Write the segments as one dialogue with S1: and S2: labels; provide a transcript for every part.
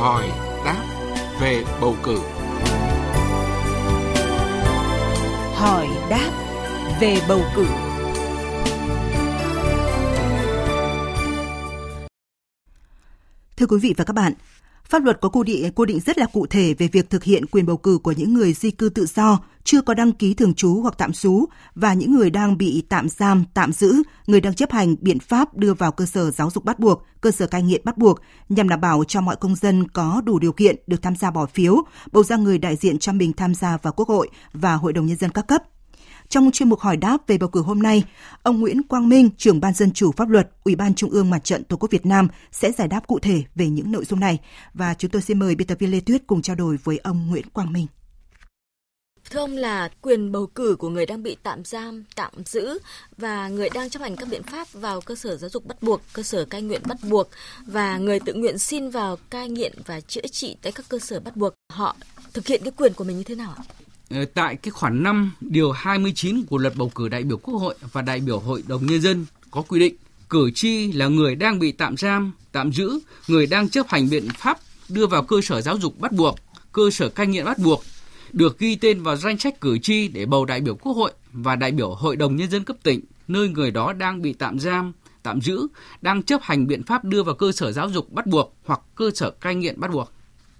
S1: hỏi đáp về bầu cử.
S2: Hỏi đáp về bầu cử. Thưa quý vị và các bạn, Pháp luật có quy định, quy định rất là cụ thể về việc thực hiện quyền bầu cử của những người di cư tự do, chưa có đăng ký thường trú hoặc tạm trú và những người đang bị tạm giam, tạm giữ, người đang chấp hành biện pháp đưa vào cơ sở giáo dục bắt buộc, cơ sở cai nghiện bắt buộc nhằm đảm bảo cho mọi công dân có đủ điều kiện được tham gia bỏ phiếu, bầu ra người đại diện cho mình tham gia vào Quốc hội và Hội đồng nhân dân các cấp. Trong chuyên mục hỏi đáp về bầu cử hôm nay, ông Nguyễn Quang Minh, trưởng ban dân chủ pháp luật, Ủy ban Trung ương Mặt trận Tổ quốc Việt Nam sẽ giải đáp cụ thể về những nội dung này và chúng tôi xin mời biên tập viên Lê Tuyết cùng trao đổi với ông Nguyễn Quang Minh.
S3: Thưa ông là quyền bầu cử của người đang bị tạm giam, tạm giữ và người đang chấp hành các biện pháp vào cơ sở giáo dục bắt buộc, cơ sở cai nghiện bắt buộc và người tự nguyện xin vào cai nghiện và chữa trị tại các cơ sở bắt buộc. Họ thực hiện cái quyền của mình như thế nào ạ?
S4: Ờ, tại cái khoản 5 điều 29 của luật bầu cử đại biểu Quốc hội và đại biểu Hội đồng Nhân dân có quy định cử tri là người đang bị tạm giam, tạm giữ, người đang chấp hành biện pháp đưa vào cơ sở giáo dục bắt buộc, cơ sở cai nghiện bắt buộc, được ghi tên vào danh sách cử tri để bầu đại biểu Quốc hội và đại biểu Hội đồng Nhân dân cấp tỉnh, nơi người đó đang bị tạm giam, tạm giữ, đang chấp hành biện pháp đưa vào cơ sở giáo dục bắt buộc hoặc cơ sở cai nghiện bắt buộc.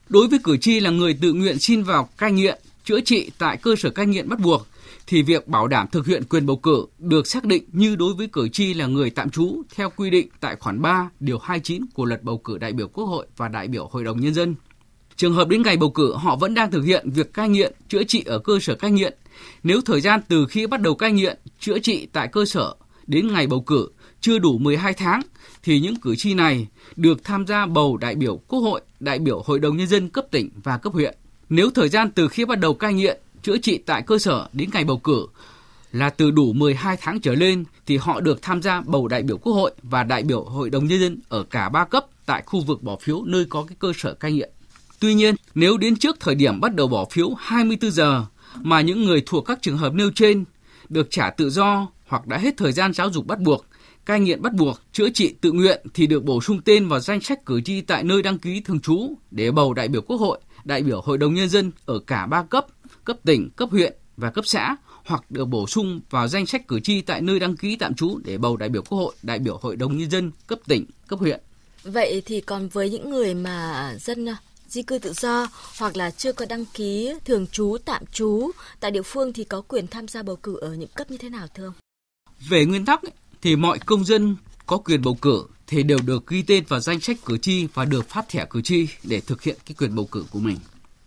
S4: Đối với cử tri là người tự nguyện xin vào cai nghiện, chữa trị tại cơ sở cai nghiện bắt buộc thì việc bảo đảm thực hiện quyền bầu cử được xác định như đối với cử tri là người tạm trú theo quy định tại khoản 3 điều 29 của luật bầu cử đại biểu Quốc hội và đại biểu Hội đồng nhân dân. Trường hợp đến ngày bầu cử họ vẫn đang thực hiện việc cai nghiện, chữa trị ở cơ sở cai nghiện. Nếu thời gian từ khi bắt đầu cai nghiện, chữa trị tại cơ sở đến ngày bầu cử chưa đủ 12 tháng thì những cử tri này được tham gia bầu đại biểu Quốc hội, đại biểu Hội đồng nhân dân cấp tỉnh và cấp huyện. Nếu thời gian từ khi bắt đầu cai nghiện, chữa trị tại cơ sở đến ngày bầu cử là từ đủ 12 tháng trở lên thì họ được tham gia bầu đại biểu Quốc hội và đại biểu Hội đồng Nhân dân ở cả ba cấp tại khu vực bỏ phiếu nơi có cái cơ sở cai nghiện. Tuy nhiên, nếu đến trước thời điểm bắt đầu bỏ phiếu 24 giờ mà những người thuộc các trường hợp nêu trên được trả tự do hoặc đã hết thời gian giáo dục bắt buộc, cai nghiện bắt buộc, chữa trị tự nguyện thì được bổ sung tên vào danh sách cử tri tại nơi đăng ký thường trú để bầu đại biểu Quốc hội đại biểu Hội đồng Nhân dân ở cả ba cấp, cấp tỉnh, cấp huyện và cấp xã hoặc được bổ sung vào danh sách cử tri tại nơi đăng ký tạm trú để bầu đại biểu Quốc hội, đại biểu Hội đồng Nhân dân cấp tỉnh, cấp huyện.
S3: Vậy thì còn với những người mà dân à, di cư tự do hoặc là chưa có đăng ký thường trú, tạm trú tại địa phương thì có quyền tham gia bầu cử ở những cấp như thế nào thưa ông?
S4: Về nguyên tắc thì mọi công dân có quyền bầu cử thì đều được ghi tên vào danh sách cử tri và được phát thẻ cử tri để thực hiện cái quyền bầu cử của mình.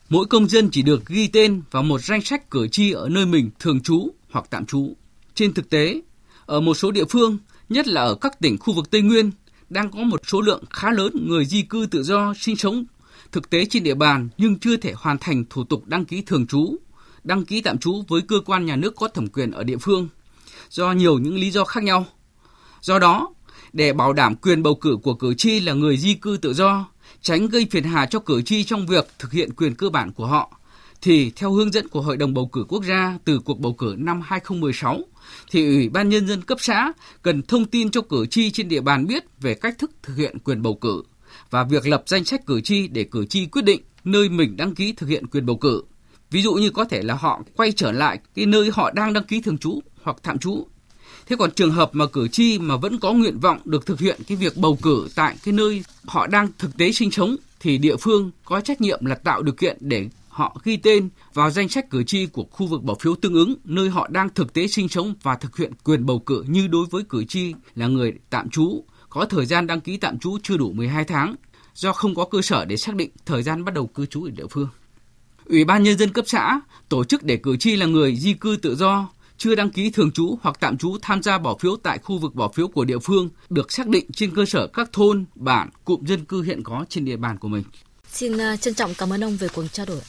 S4: Mỗi công dân chỉ được ghi tên vào một danh sách cử tri ở nơi mình thường trú hoặc tạm trú. Trên thực tế, ở một số địa phương, nhất là ở các tỉnh khu vực Tây Nguyên, đang có một số lượng khá lớn người di cư tự do sinh sống thực tế trên địa bàn nhưng chưa thể hoàn thành thủ tục đăng ký thường trú, đăng ký tạm trú với cơ quan nhà nước có thẩm quyền ở địa phương do nhiều những lý do khác nhau. Do đó, để bảo đảm quyền bầu cử của cử tri là người di cư tự do, tránh gây phiền hà cho cử tri trong việc thực hiện quyền cơ bản của họ, thì theo hướng dẫn của Hội đồng bầu cử quốc gia từ cuộc bầu cử năm 2016, thì Ủy ban Nhân dân cấp xã cần thông tin cho cử tri trên địa bàn biết về cách thức thực hiện quyền bầu cử và việc lập danh sách cử tri để cử tri quyết định nơi mình đăng ký thực hiện quyền bầu cử. Ví dụ như có thể là họ quay trở lại cái nơi họ đang đăng ký thường trú hoặc tạm trú Thế còn trường hợp mà cử tri mà vẫn có nguyện vọng được thực hiện cái việc bầu cử tại cái nơi họ đang thực tế sinh sống, thì địa phương có trách nhiệm là tạo điều kiện để họ ghi tên vào danh sách cử tri của khu vực bỏ phiếu tương ứng nơi họ đang thực tế sinh sống và thực hiện quyền bầu cử như đối với cử tri là người tạm trú, có thời gian đăng ký tạm trú chưa đủ 12 tháng, do không có cơ sở để xác định thời gian bắt đầu cư trú ở địa phương. Ủy ban nhân dân cấp xã tổ chức để cử tri là người di cư tự do chưa đăng ký thường trú hoặc tạm trú tham gia bỏ phiếu tại khu vực bỏ phiếu của địa phương được xác định trên cơ sở các thôn, bản, cụm dân cư hiện có trên địa bàn của mình.
S3: Xin à, trân trọng cảm ơn ông về cuộc trao đổi.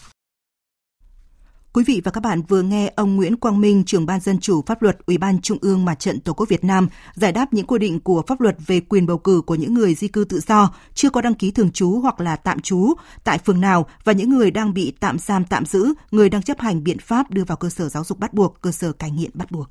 S2: Quý vị và các bạn vừa nghe ông Nguyễn Quang Minh, trưởng ban dân chủ pháp luật Ủy ban Trung ương Mặt trận Tổ quốc Việt Nam giải đáp những quy định của pháp luật về quyền bầu cử của những người di cư tự do chưa có đăng ký thường trú hoặc là tạm trú tại phường nào và những người đang bị tạm giam tạm giữ, người đang chấp hành biện pháp đưa vào cơ sở giáo dục bắt buộc, cơ sở cai nghiện bắt buộc.